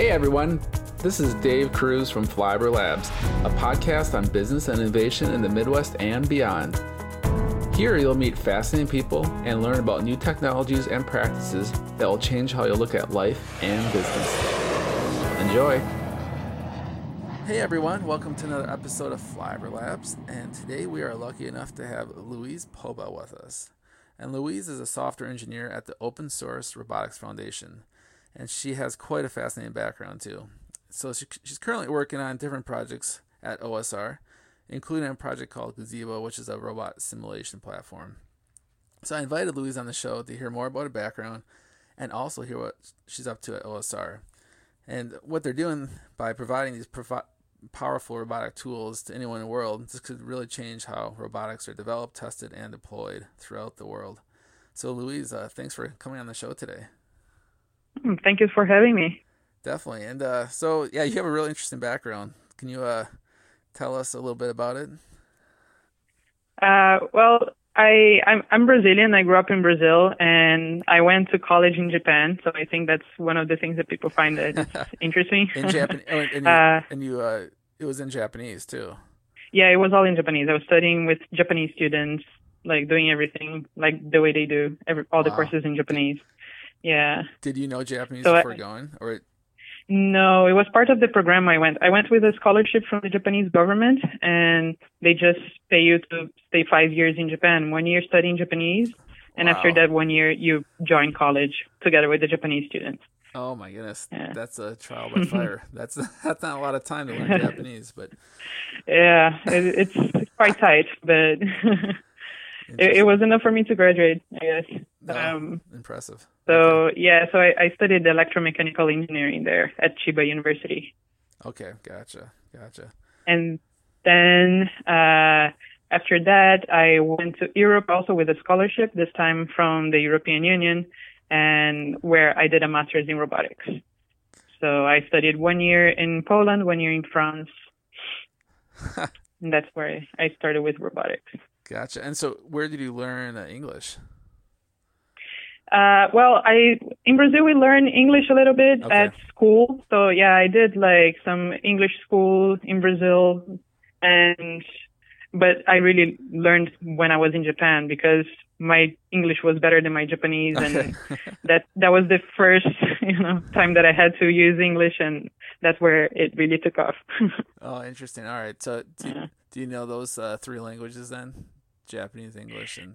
Hey everyone, this is Dave Kruse from Flyover Labs, a podcast on business and innovation in the Midwest and beyond. Here you'll meet fascinating people and learn about new technologies and practices that will change how you look at life and business. Enjoy! Hey everyone, welcome to another episode of Flyover Labs, and today we are lucky enough to have Louise Poubel with us. And Louise is a software engineer at the Open Source Robotics Foundation and she has quite a fascinating background too. So she, she's currently working on different projects at OSR, including a project called Gazebo, which is a robot simulation platform. So I invited Louise on the show to hear more about her background and also hear what she's up to at OSR and what they're doing by providing these provi- powerful robotic tools to anyone in the world. This could really change how robotics are developed, tested, and deployed throughout the world. So, Louise, uh, thanks for coming on the show today. Hmm, thank you for having me. Definitely. And uh, so, yeah, you have a really interesting background. Can you uh, tell us a little bit about it? Uh, well, I I'm, I'm Brazilian. I grew up in Brazil, and I went to college in Japan. So I think that's one of the things that people find that interesting. in Japan, oh, and you, uh, and you uh, it was in Japanese too. Yeah, it was all in Japanese. I was studying with Japanese students, like doing everything like the way they do every all the courses in Japanese. Yeah. Did you know Japanese so before I, going, or? No, it was part of the program I went. I went with a scholarship from the Japanese government, and they just pay you to stay five years in Japan. One year studying Japanese, and wow. after that one year you join college together with the Japanese students. Oh my goodness, yeah. that's a trial by fire. that's that's not a lot of time to learn Japanese, but yeah, it, it's quite tight, but it, it, was enough for me to graduate, I guess. Um, impressive. So okay. yeah, so I, I studied electromechanical engineering there at Chiba University. Okay, gotcha, gotcha. And then uh, after that, I went to Europe also with a scholarship. This time from the European Union, and where I did a master's in robotics. So I studied one year in Poland, one year in France. and that's where I started with robotics. Gotcha. And so, where did you learn uh, English? Uh, well, I in Brazil we learn English a little bit okay. at school. So yeah, I did like some English school in Brazil, and but I really learned when I was in Japan because my English was better than my Japanese, and that that was the first you know time that I had to use English, and that's where it really took off. oh, interesting. All right. So do, yeah. do you know those uh, three languages then? Japanese, English, and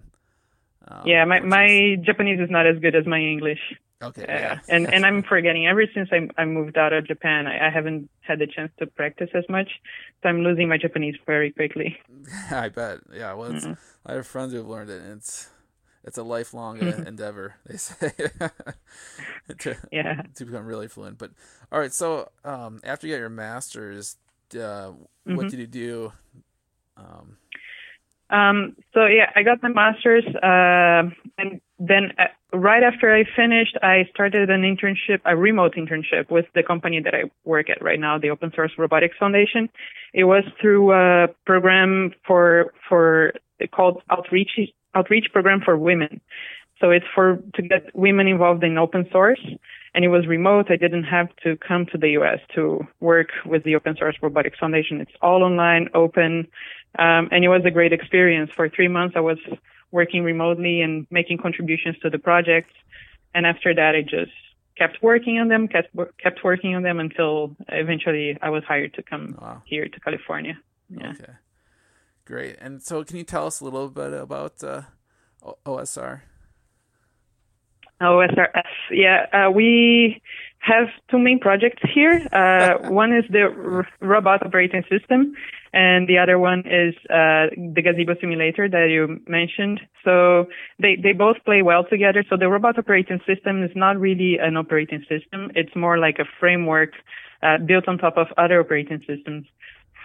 um, yeah, my my Japanese is not as good as my English. Okay. Uh, yeah. and and I'm forgetting. Ever since I I moved out of Japan, I, I haven't had the chance to practice as much, so I'm losing my Japanese very quickly. I bet. Yeah. Well, mm-hmm. I have friends who've learned it, and it's it's a lifelong endeavor. They say to yeah to become really fluent. But all right, so um, after you got your master's, uh, mm-hmm. what did you do? Um, um, so yeah, I got my master's, uh, and then uh, right after I finished, I started an internship, a remote internship with the company that I work at right now, the Open Source Robotics Foundation. It was through a program for for called outreach outreach program for women. So it's for to get women involved in open source, and it was remote. I didn't have to come to the U.S. to work with the Open Source Robotics Foundation. It's all online, open. Um, and it was a great experience. For three months, I was working remotely and making contributions to the project. And after that, I just kept working on them, kept kept working on them until eventually I was hired to come wow. here to California. Yeah. Okay, great. And so, can you tell us a little bit about uh, OSR? OSRF. Yeah, uh, we have two main projects here. Uh, one is the r- robot operating system, and the other one is uh, the gazebo simulator that you mentioned. So they, they both play well together. So the robot operating system is not really an operating system. It's more like a framework uh, built on top of other operating systems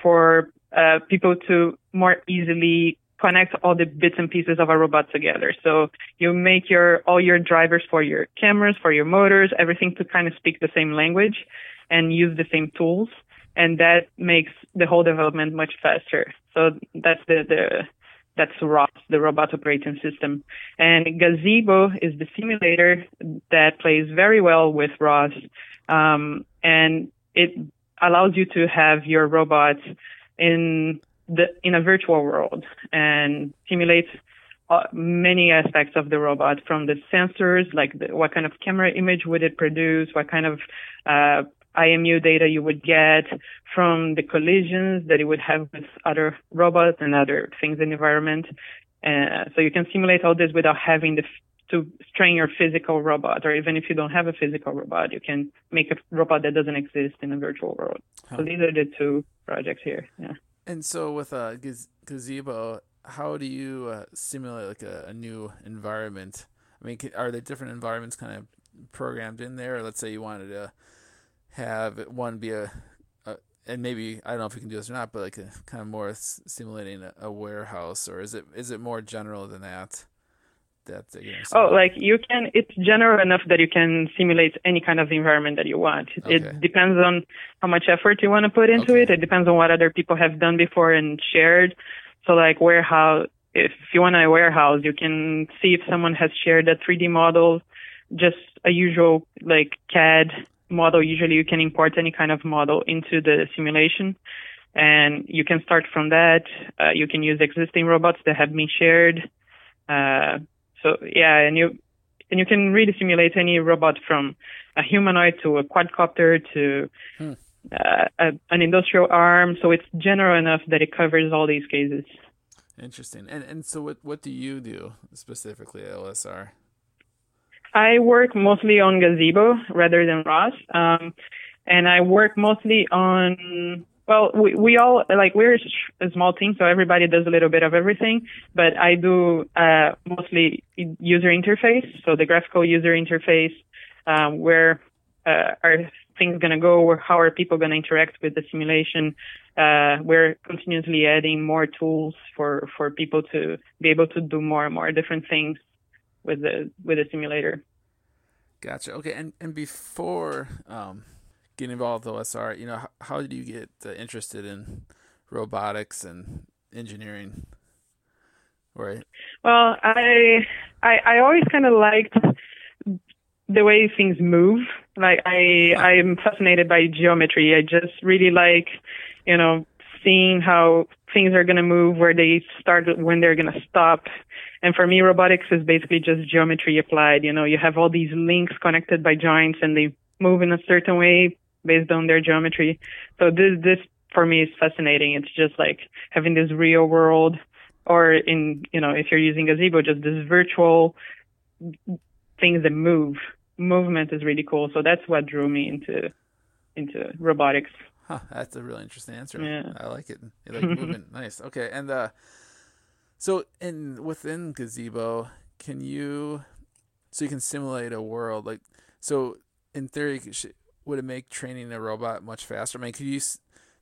for uh, people to more easily connect all the bits and pieces of a robot together. So you make your all your drivers for your cameras, for your motors, everything to kind of speak the same language and use the same tools, and that makes the whole development much faster. So that's the the that's ROS, the robot operating system. And Gazebo is the simulator that plays very well with ROS um, and it allows you to have your robots in the in a virtual world and simulates uh, many aspects of the robot from the sensors, like the, what kind of camera image would it produce, what kind of uh, IMU data you would get from the collisions that it would have with other robots and other things in the environment. Uh, so you can simulate all this without having the, to strain your physical robot, or even if you don't have a physical robot, you can make a robot that doesn't exist in a virtual world. Huh. So these are the two projects here. Yeah. And so with a gazebo, how do you uh, simulate like a, a, new environment? I mean, are there different environments kind of programmed in there? let's say you wanted to have one be a, a, and maybe I don't know if you can do this or not, but like a kind of more simulating a, a warehouse, or is it is it more general than that? That oh, like you can. It's general enough that you can simulate any kind of environment that you want. Okay. It depends on how much effort you want to put into okay. it. It depends on what other people have done before and shared. So like warehouse, if you want a warehouse, you can see if someone has shared a 3D model, just a usual like CAD model. Usually you can import any kind of model into the simulation and you can start from that. Uh, you can use existing robots that have been shared. Uh, so yeah, and you, and you can really simulate any robot from a humanoid to a quadcopter to hmm uh, a, an industrial arm. So it's general enough that it covers all these cases. Interesting. And and so what what do you do specifically at OSR? I work mostly on Gazebo rather than ROS, um, and I work mostly on. Well, we, we all like we're a small team, so everybody does a little bit of everything. But I do uh, mostly user interface, so the graphical user interface, um, where uh, our things going to go how are people going to interact with the simulation. Uh, we're continuously adding more tools for, for people to be able to do more and more different things with the with the simulator. Gotcha. Okay, and and before um, getting involved with OSR, you know, how, how did you get uh, interested in robotics and engineering? Right. Well, I I, I always kind of liked the way things move. Like I, I'm fascinated by geometry. I just really like, you know, seeing how things are going to move, where they start, when they're going to stop. And for me, robotics is basically just geometry applied. You know, you have all these links connected by joints and they move in a certain way based on their geometry. So this, this for me is fascinating. It's just like having this real world or in, you know, if you're using Gazebo, just this virtual things that move movement is really cool. So that's what drew me into into robotics. Huh, that's a really interesting answer. Yeah. I like it. Like movement. Nice. Okay. And uh so in within Gazebo, can you so you can simulate a world like so in theory would it make training a robot much faster? I mean, could you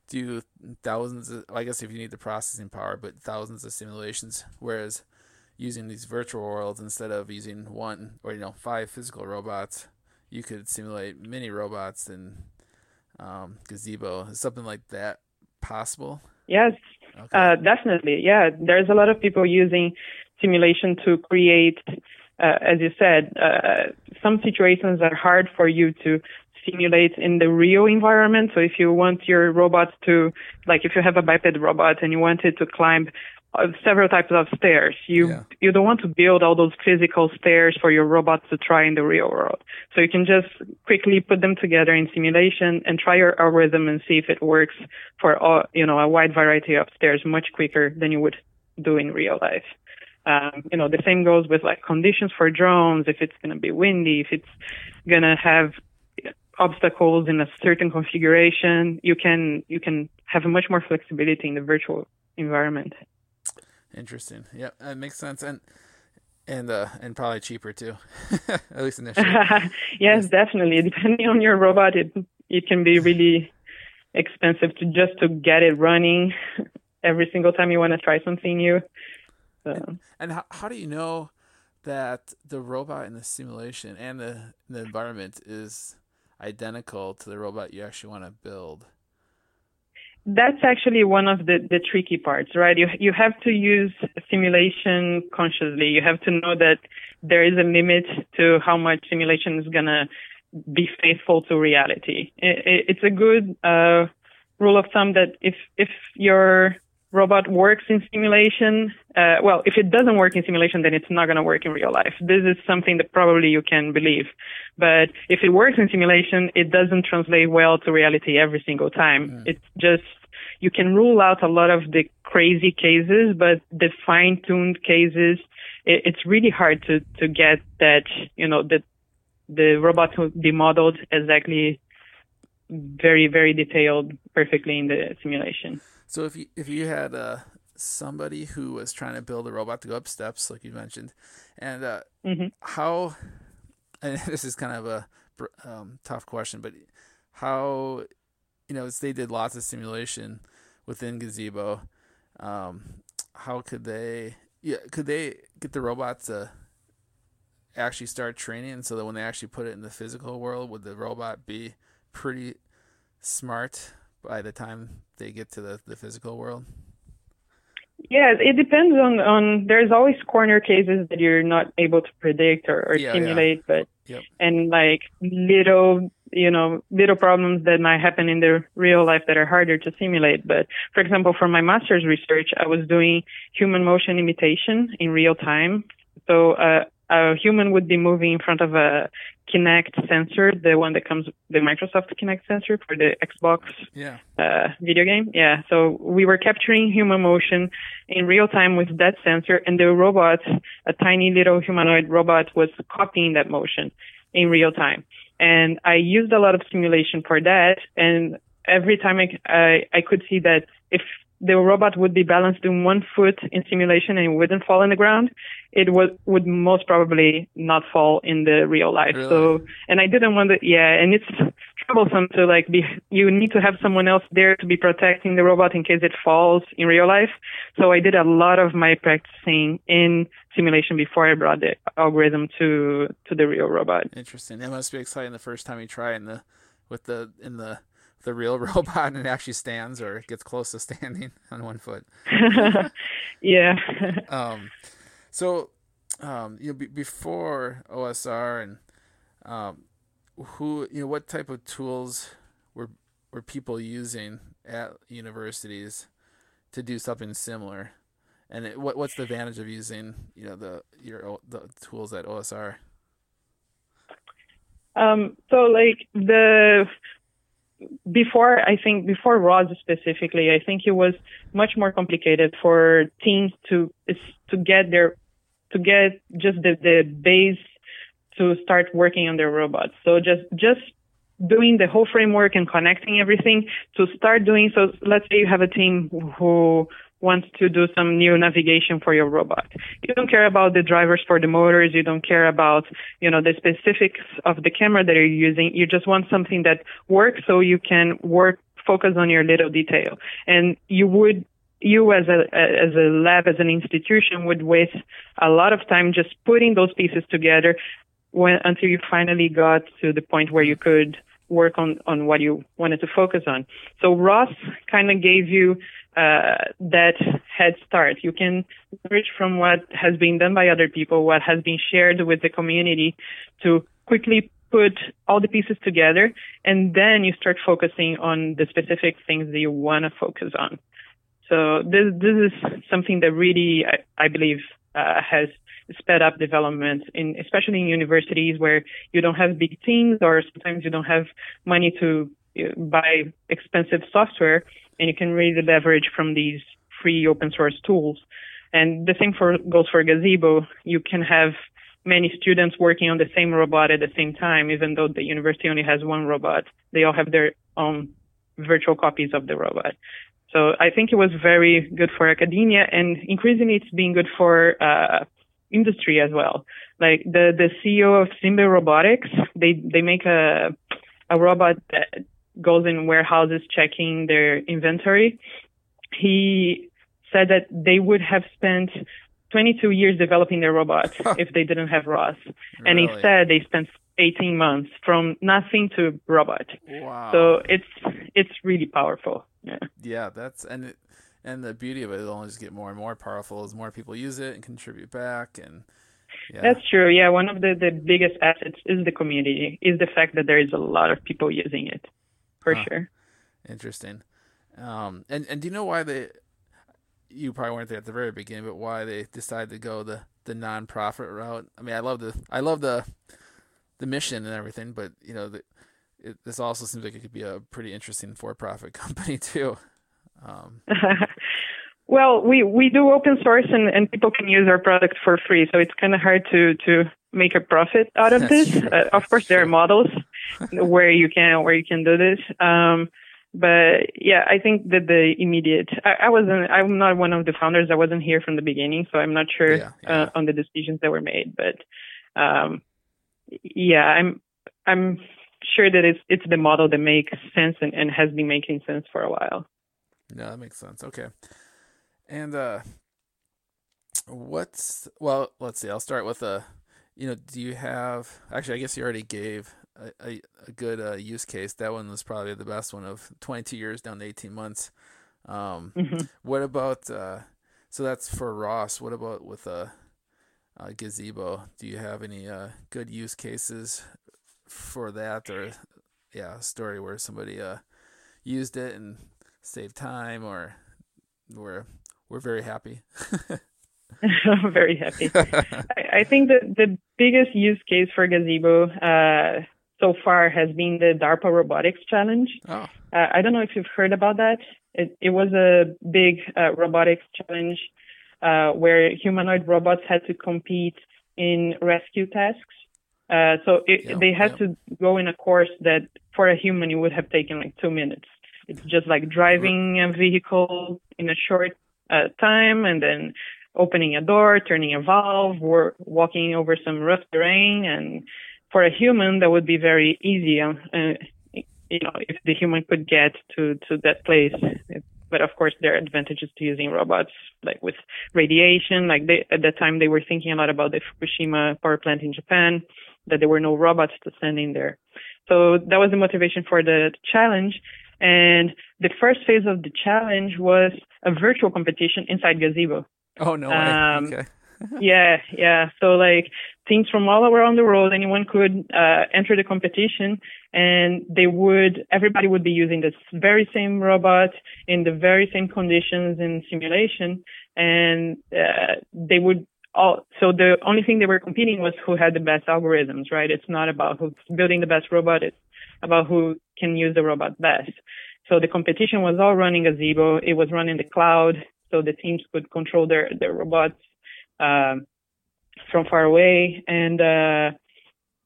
do thousands of I guess if you need the processing power, but thousands of simulations whereas using these virtual worlds instead of using one or you know five physical robots you could simulate many robots in um, gazebo is something like that possible yes okay. uh, definitely yeah there's a lot of people using simulation to create uh, as you said uh, some situations are hard for you to simulate in the real environment. So if you want your robot to, like if you have a biped robot and you want it to climb uh, several types of stairs. You yeah. you don't want to build all those physical stairs for your robots to try in the real world. So you can just quickly put them together in simulation and try your algorithm and see if it works for all, you know a wide variety of stairs much quicker than you would do in real life. Um, you know the same goes with like conditions for drones. If it's going to be windy, if it's going to have obstacles in a certain configuration, you can you can have much more flexibility in the virtual environment. Interesting. Yeah, that makes sense, and and uh, and probably cheaper too, at least initially. yes, definitely. Depending on your robot, it it can be really expensive to just to get it running every single time you want to try something new. So. And, and how how do you know that the robot in the simulation and the the environment is identical to the robot you actually want to build? That's actually one of the, the tricky parts, right? You you have to use simulation consciously. You have to know that there is a limit to how much simulation is gonna be faithful to reality. It, it, it's a good uh, rule of thumb that if if your robot works in simulation, uh, well, if it doesn't work in simulation, then it's not going to work in real life. This is something that probably you can believe. But if it works in simulation, it doesn't translate well to reality every single time. It's just you can rule out a lot of the crazy cases, but the fine-tuned cases, it, it's really hard to to get that you know that the robot to be modeled exactly very very detailed perfectly in the simulation. So if you if you had uh, somebody who was trying to build a robot to go up steps, like you mentioned, and uh, mm-hmm. how, and this is kind of a um, tough question, but how, you know, they did lots of simulation within Gazebo. Um, how could they, yeah, could they get the robot to actually start training so that when they actually put it in the physical world, would the robot be pretty smart by the time they get to the, the physical world? Yeah, it depends on, on there's always corner cases that you're not able to predict or, or yeah, simulate, yeah. but yep. and like little you know little problems that might happen in the real life that are harder to simulate. But for example, for my master's research, I was doing human motion imitation in real time. So uh, a human would be moving in front of a Kinect sensor, the one that comes, the Microsoft Kinect sensor for the Xbox yeah. uh, video game. Yeah. So we were capturing human motion in real time with that sensor, and the robot, a tiny little humanoid robot, was copying that motion in real time. And I used a lot of simulation for that, and every time I, I, I could see that if the robot would be balanced in one foot in simulation and it wouldn't fall on the ground, it would would most probably not fall in the real life. Really? So, and I didn't want to, yeah, and it's troublesome to like be, you need to have someone else there to be protecting the robot in case it falls in real life. So I did a lot of my practicing in simulation before I brought the algorithm to, to the real robot. Interesting. That must be exciting the first time you try in the, with the, in the, the real robot and it actually stands or gets close to standing on one foot. yeah. um, so, um, you know, b- before OSR and um, who, you know, what type of tools were were people using at universities to do something similar? And it, what what's the advantage of using, you know, the your the tools at OSR? Um, so like the before I think before ROS specifically, I think it was much more complicated for teams to to get their to get just the, the base to start working on their robots. So just just doing the whole framework and connecting everything to start doing so let's say you have a team who wants to do some new navigation for your robot. You don't care about the drivers for the motors. You don't care about, you know, the specifics of the camera that you're using. You just want something that works so you can work, focus on your little detail. And you would, you as a, as a lab, as an institution would waste a lot of time just putting those pieces together when, until you finally got to the point where you could work on, on what you wanted to focus on. So ROS kind of gave you uh, that head start. You can leverage from what has been done by other people, what has been shared with the community to quickly put all the pieces together and then you start focusing on the specific things that you want to focus on. So this, this is something that really, I, I believe, uh, has sped up development in, especially in universities where you don't have big teams or sometimes you don't have money to buy expensive software and you can really leverage from these free open source tools. And the same for goes for Gazebo. You can have many students working on the same robot at the same time, even though the university only has one robot. They all have their own virtual copies of the robot. So I think it was very good for academia and increasingly it's being good for uh, industry as well. Like the, the CEO of Simbe Robotics, they, they make a, a robot that goes in warehouses checking their inventory. He said that they would have spent 22 years developing their robot if they didn't have ROS. Really? And instead they spent 18 months from nothing to robot. Wow. So it's it's really powerful. Yeah. Yeah, that's and it, and the beauty of it will only just get more and more powerful as more people use it and contribute back and Yeah. That's true. Yeah, one of the, the biggest assets is the community, is the fact that there is a lot of people using it, for Huh. sure. Interesting. Um, and and do you know why they? You probably weren't there at the very beginning, but why they decided to go the the nonprofit route? I mean, I love the I love the the mission and everything, but you know, the, it, this also seems like it could be a pretty interesting for profit company too. Um, well, we, we do open source and, and people can use our product for free, so it's kind of hard to, to make a profit out of That's this. Uh, of course, there are models where you can where you can do this. Um, but yeah, I think that the immediate. I, I wasn't. I'm not one of the founders. I wasn't here from the beginning, so I'm not sure Yeah, yeah. Uh, on the decisions that were made. But um, yeah, I'm I'm sure that it's it's the model that makes sense and, and has been making sense for a while. No, that makes sense. Okay. And uh what's well, let's see. I'll start with a you know, do you have actually I guess you already gave a, a, a good uh, use case. That one was probably the best one of 22 years down to 18 months. Um Mhm. what about uh so that's for ROS. What about with a, a gazebo? Do you have any uh good use cases for that or yeah, a story where somebody uh used it and saved time or we're we're very happy. I'm very happy. I, I think that the biggest use case for Gazebo uh, so far has been the DARPA Robotics Challenge. oh, Uh, I don't know if you've heard about that. It, it was a big uh, robotics challenge uh, where humanoid robots had to compete in rescue tasks. Uh, so it, Yeah, they had yeah. to go in a course that for a human it would have taken like two minutes. It's just like driving a vehicle in a short time and then opening a door, turning a valve, or walking over some rough terrain. And for a human, that would be very easy. Uh, you know, if the human could get to, to that place. But of course, there are advantages to using robots, like with radiation. Like they, at that time, they were thinking a lot about the Fukushima power plant in Japan, that there were no robots to send in there. So that was the motivation for the challenge. And the first phase of the challenge was a virtual competition inside Gazebo oh no. Um, okay. yeah, yeah. So like teams from all around the world, anyone could uh, enter the competition, and they would everybody would be using this very same robot in the very same conditions in simulation, and uh, they would all. So the only thing they were competing was who had the best algorithms, right? It's not about who's building the best robot. It's about who can use the robot best. So the competition was all running in Gazebo. It was running the cloud, so the teams could control their their robots um, from far away, and uh,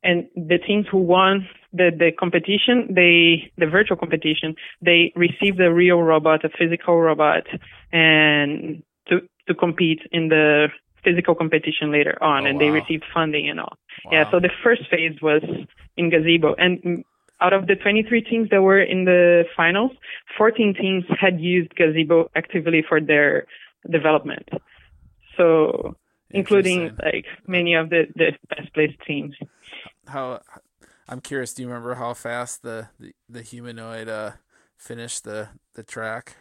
and the teams who won the the competition, they the virtual competition, they received a real robot, a physical robot, and to to compete in the physical competition later on, Oh, and they received funding and all. Yeah, so the first phase was in Gazebo, and out of the 23 teams that were in the finals, 14 teams had used Gazebo actively for their development. So, including like many of the, the best placed teams. how I'm curious, do you remember how fast the the, the humanoid uh finished the the track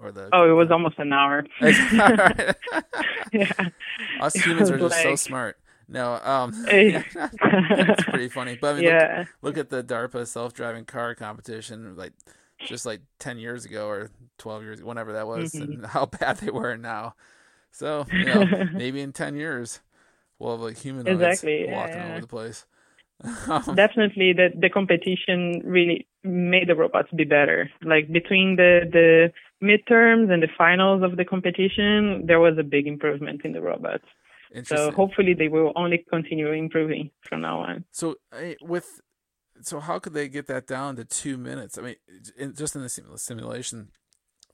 or the Oh, it was almost an hour. Yeah. Us humans are just so smart. No, um, it's pretty funny. But I mean, look- yeah. look, at the DARPA self-driving car competition, like just like ten years ago or twelve years, whenever that was, Mhm. and how bad they were now. So you know, maybe in ten years we'll have like humanoids Exactly, walking yeah. over the place. Um, Definitely the, the competition really made the robots be better. Like between the, the midterms and the finals of the competition, there was a big improvement in the robots. So hopefully they will only continue improving from now on. So with so how could they get that down to two minutes? I mean, in, just in the simulation,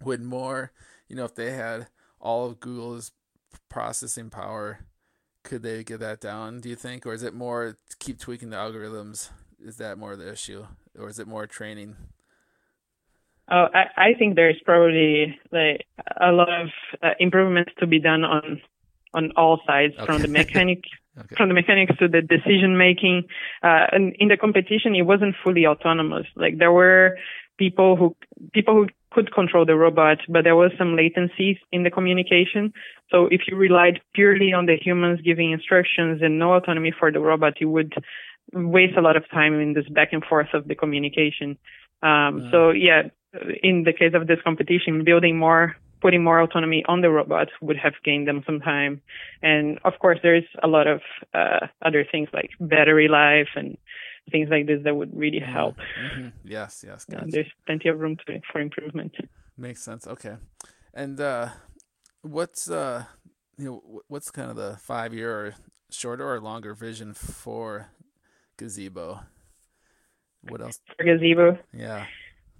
would more you know if they had all of Google's processing power, could they get that down? Do you think, or is it more to keep tweaking the algorithms? Is that more the issue, or is it more training? Uh, I, I think there's probably like a lot of uh, improvements to be done on on all sides, from the Okay. mechanic Okay. from the mechanics to the decision making. Uh, and in the competition, it wasn't fully autonomous. Like there were people who people who could control the robot, but there was some latencies in the communication. So if you relied purely on the humans giving instructions and no autonomy for the robot, you would waste a lot of time in this back and forth of the communication. Um, So yeah, in the case of this competition, building more, putting more autonomy on the robots would have gained them some time. And of course, there's a lot of uh, other things like battery life and things like this that would really Mm-hmm. help. Mhm. Yes, yes, gotcha. there's plenty of room to, for improvement. Makes sense. Okay. And uh, what's uh, you know, what's kind of the five year or shorter or longer vision for Gazebo? What else? For Gazebo, Yeah.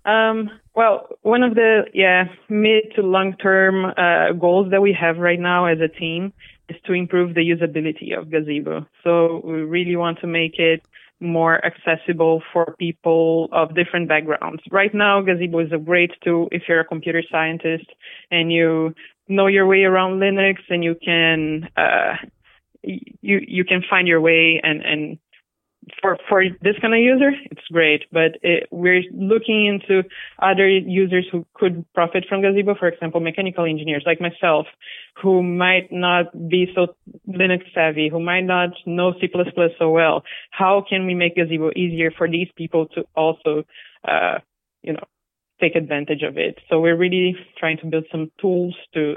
Um, well, one of the yeah mid to long term uh, goals that we have right now as a team is to improve the usability of Gazebo. So we really want to make it more accessible for people of different backgrounds. Right now, Gazebo is a great tool if you're a computer scientist and you know your way around Linux and you can uh, you you can find your way and and for for this kind of user, it's great. But it, we're looking into other users who could profit from Gazebo. For example, mechanical engineers like myself, who might not be so Linux savvy, who might not know C++ so well. How can we make Gazebo easier for these people to also, uh, you know, take advantage of it? So we're really trying to build some tools to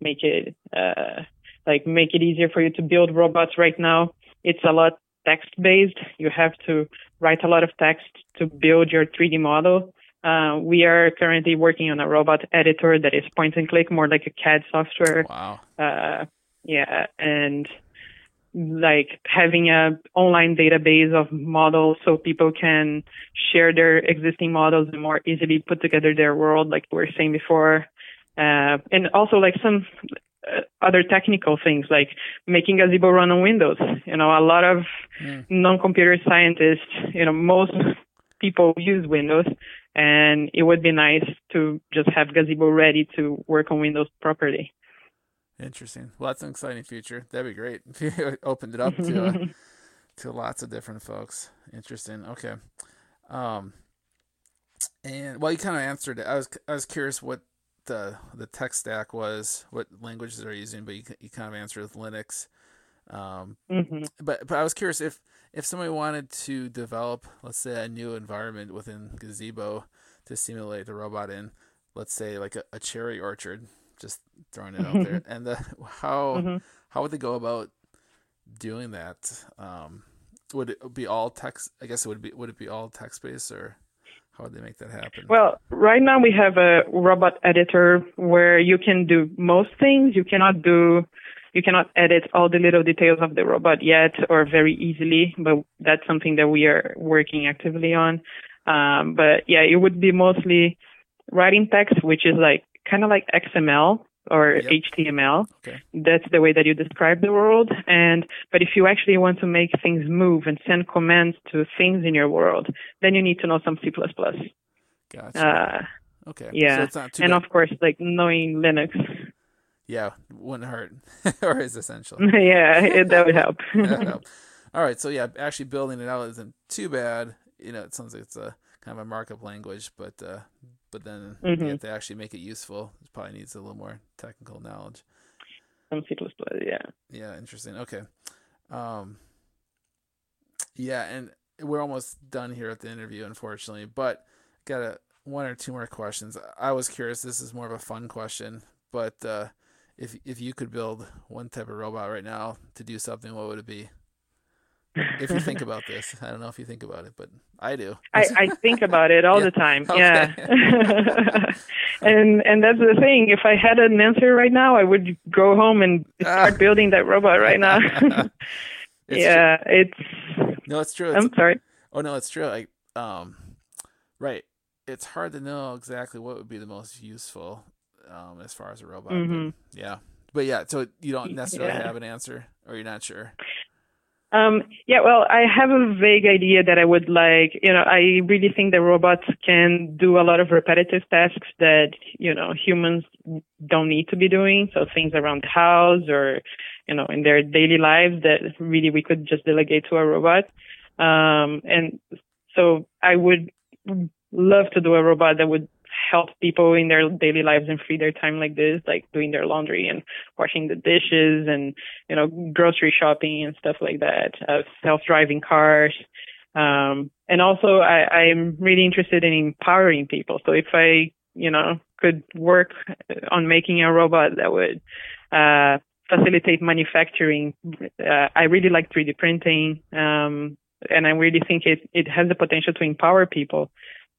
make it, uh, like make it easier for you to build robots. Right now, it's a lot text based. You have to write a lot of text to build your 3D model. Uh, we are currently working on a robot editor that is point and click, more like a CAD software. Wow. Uh, yeah, and like having a online database of models so people can share their existing models and more easily put together their world, like we were saying before. Uh, and also like some other technical things like making Gazebo run on Windows. You know, a lot of Mm. non-computer scientists, you know, most people use Windows and it would be nice to just have Gazebo ready to work on Windows properly. Interesting. Well, that's an exciting future. That'd be great if you opened it up to uh, to lots of different folks. Interesting. Okay. Um, and well, you kind of answered it. I was I was curious what the the tech stack was, what languages they're using, but you you kind of answered with Linux. Um, hmm but but I was curious if if somebody wanted to develop, let's say, a new environment within Gazebo to simulate the robot in, let's say, like a, a cherry orchard, just throwing it out there, and the, how hmm how would they go about doing that? Um, would it be all text? I guess it would be. Would it be all text based, or how would they make that happen? Well, right now we have a robot editor where you can do most things. You cannot do, you cannot edit all the little details of the robot yet or very easily, but that's something that we are working actively on. Um, but yeah, it would be mostly writing text, which is like kind of like XML or Yep. HTML. Okay. That's the way that you describe the world. And, but if you actually want to make things move and send commands to things in your world, then you need to know some C++. Gotcha. Uh, okay. yeah. So it's not too. and bad. of course, like knowing Linux. yeah, wouldn't hurt, or is essential. yeah, it, that would help. That'd help. All right, so yeah, actually building it out isn't too bad. You know, it sounds like it's a kind of a markup language, but uh, but then you Mhm. have to actually make it useful. It probably needs a little more technical knowledge. Some C++, yeah. Yeah, interesting. Okay. Um, yeah, and we're almost done here at the interview, unfortunately, but got a one or two more questions. I was curious. This is more of a fun question, but uh, if if you could build one type of robot right now to do something, what would it be? If you think about this, I don't know if you think about it, but I do. I, I think about it all Yeah, the time. okay. Yeah. and and that's the thing. If I had an answer right now, I would go home and start Ah. building that robot right now. Yeah, it's. No, it's true. It's, I'm sorry. Oh no, it's true. Like, um, right. It's hard to know exactly what would be the most useful, um, as far as a robot. but Mhm. yeah, but yeah. So you don't necessarily Yeah. have an answer, or you're not sure. Um, yeah, well, I have a vague idea that I would like, you know, I really think that robots can do a lot of repetitive tasks that, you know, humans don't need to be doing. So things around the house or, you know, in their daily lives that really we could just delegate to a robot. Um, and so I would love to do a robot that would help people in their daily lives and free their time like this, like doing their laundry and washing the dishes and you know grocery shopping and stuff like that. Uh, self-driving cars. Um, and also, I, I'm really interested in empowering people. So if I, you know, could work on making a robot that would uh, facilitate manufacturing, uh, I really like 3D printing, um, and I really think it it has the potential to empower people.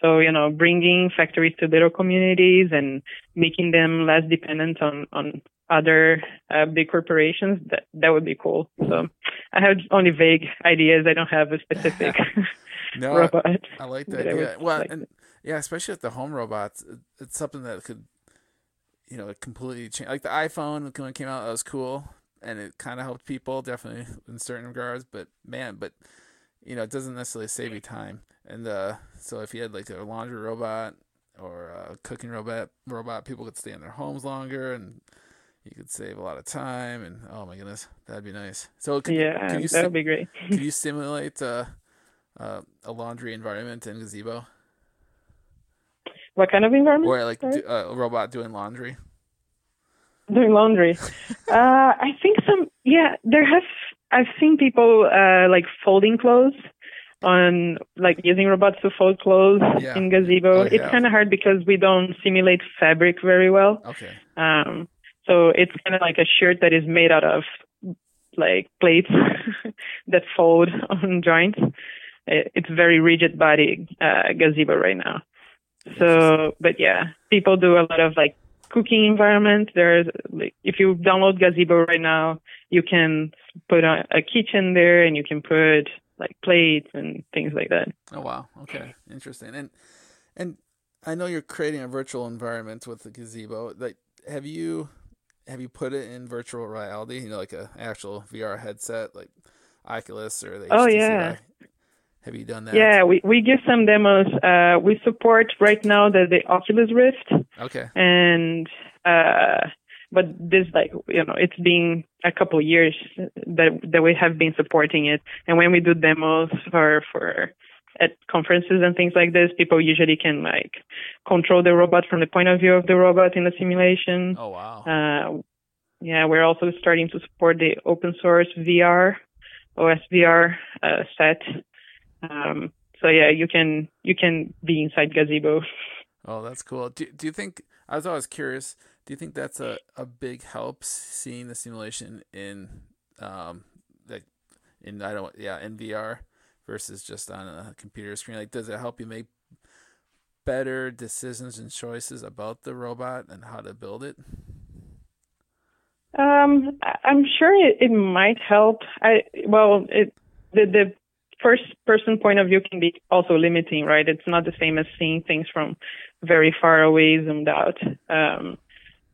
So, you know, bringing factories to little communities and making them less dependent on, on other uh, big corporations, that, that would be cool. So I have only vague ideas. I don't have a specific no, robot. I, I like that idea. Well, like and yeah, especially with the home robots, it's something that could, you know, completely change. Like the iPhone when it came out, that was cool. And it kind of helped people, definitely in certain regards. But man, but you know, it doesn't necessarily save you time. And uh, so if you had like a laundry robot or a cooking robot, robot, people could stay in their homes longer, and you could save a lot of time. And oh my goodness, that'd be nice. So can, yeah, can you that would be great. can you simulate uh, uh, a laundry environment in Gazebo? What kind of environment? Or like do, uh, a robot doing laundry. Doing laundry. uh, I think some. Yeah, there have I've seen people uh, like folding clothes on like using robots to fold clothes yeah. in gazebo. Oh, yeah. It's kind of hard because we don't simulate fabric very well. Okay. Um, so it's kind of like a shirt that is made out of like plates that fold on joints. It's very rigid body uh, gazebo right now. So, but yeah, people do a lot of like cooking environment. There's like if you download Gazebo right now, you can put a, a kitchen there and you can put like plates and things like that. Oh wow, okay, interesting. And and I know you're creating a virtual environment with the Gazebo. Like, have you have you put it in virtual reality? You know, like a actual VR headset, like Oculus or the oh yeah. Have you done that? Yeah, we, we give some demos. Uh, we support right now the, the Oculus Rift. Okay. And, uh, but this like, you know, it's been a couple years that, that we have been supporting it. And when we do demos for, for, at conferences and things like this, people usually can like control the robot from the point of view of the robot in the simulation. Oh wow. Uh, yeah, we're also starting to support the open source VR, OSVR uh, set um, so yeah, you can you can be inside gazebo. Oh, that's cool. Do do you think? I was always curious. Do you think that's a, a big help seeing the simulation in um like in I don't yeah in VR versus just on a computer screen? Like, does it help you make better decisions and choices about the robot and how to build it? Um, I'm sure it, it might help. I well, it the the first person point of view can be also limiting, right? It's not the same as seeing things from very far away, zoomed out. Um,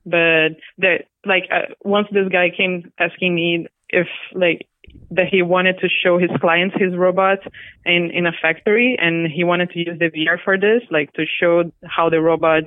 but the, like, uh, once this guy came asking me if, like, that he wanted to show his clients his robot in, in a factory and he wanted to use the VR for this, like to show how the robot,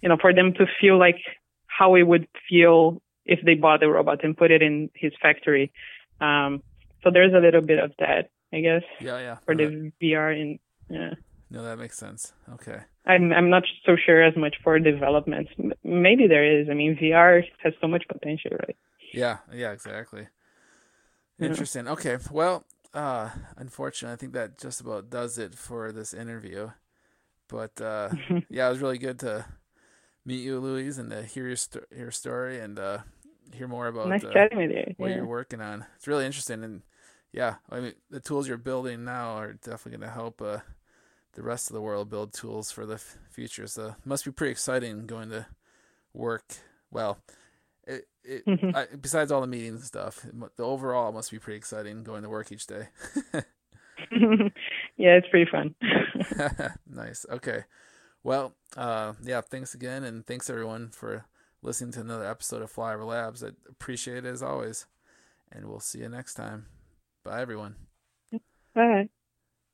you know, for them to feel like how it would feel if they bought the robot and put it in his factory. Um, so there's a little bit of that. I guess. Yeah, yeah. For the VR and yeah. No, that makes sense. Okay. I'm I'm not so sure as much for development. Maybe there is. I mean, VR has so much potential, right? Yeah. Yeah. Exactly. Interesting. Yeah. Okay. Well, uh, unfortunately, I think that just about does it for this interview. But uh, yeah, it was really good to meet you, Louise, and to hear your sto- your story and uh, hear more about nice uh, what yeah. you're working on. It's really interesting and yeah, I mean the tools you're building now are definitely going to help uh, the rest of the world build tools for the f- future. So it must be pretty exciting going to work. Well, it, it I, besides all the meetings and stuff, the overall must be pretty exciting going to work each day. yeah, it's pretty fun. nice. Okay. Well, uh, yeah, thanks again, and thanks everyone for listening to another episode of Flyover Labs. I appreciate it as always, and we'll see you next time. Bye, everyone. Bye.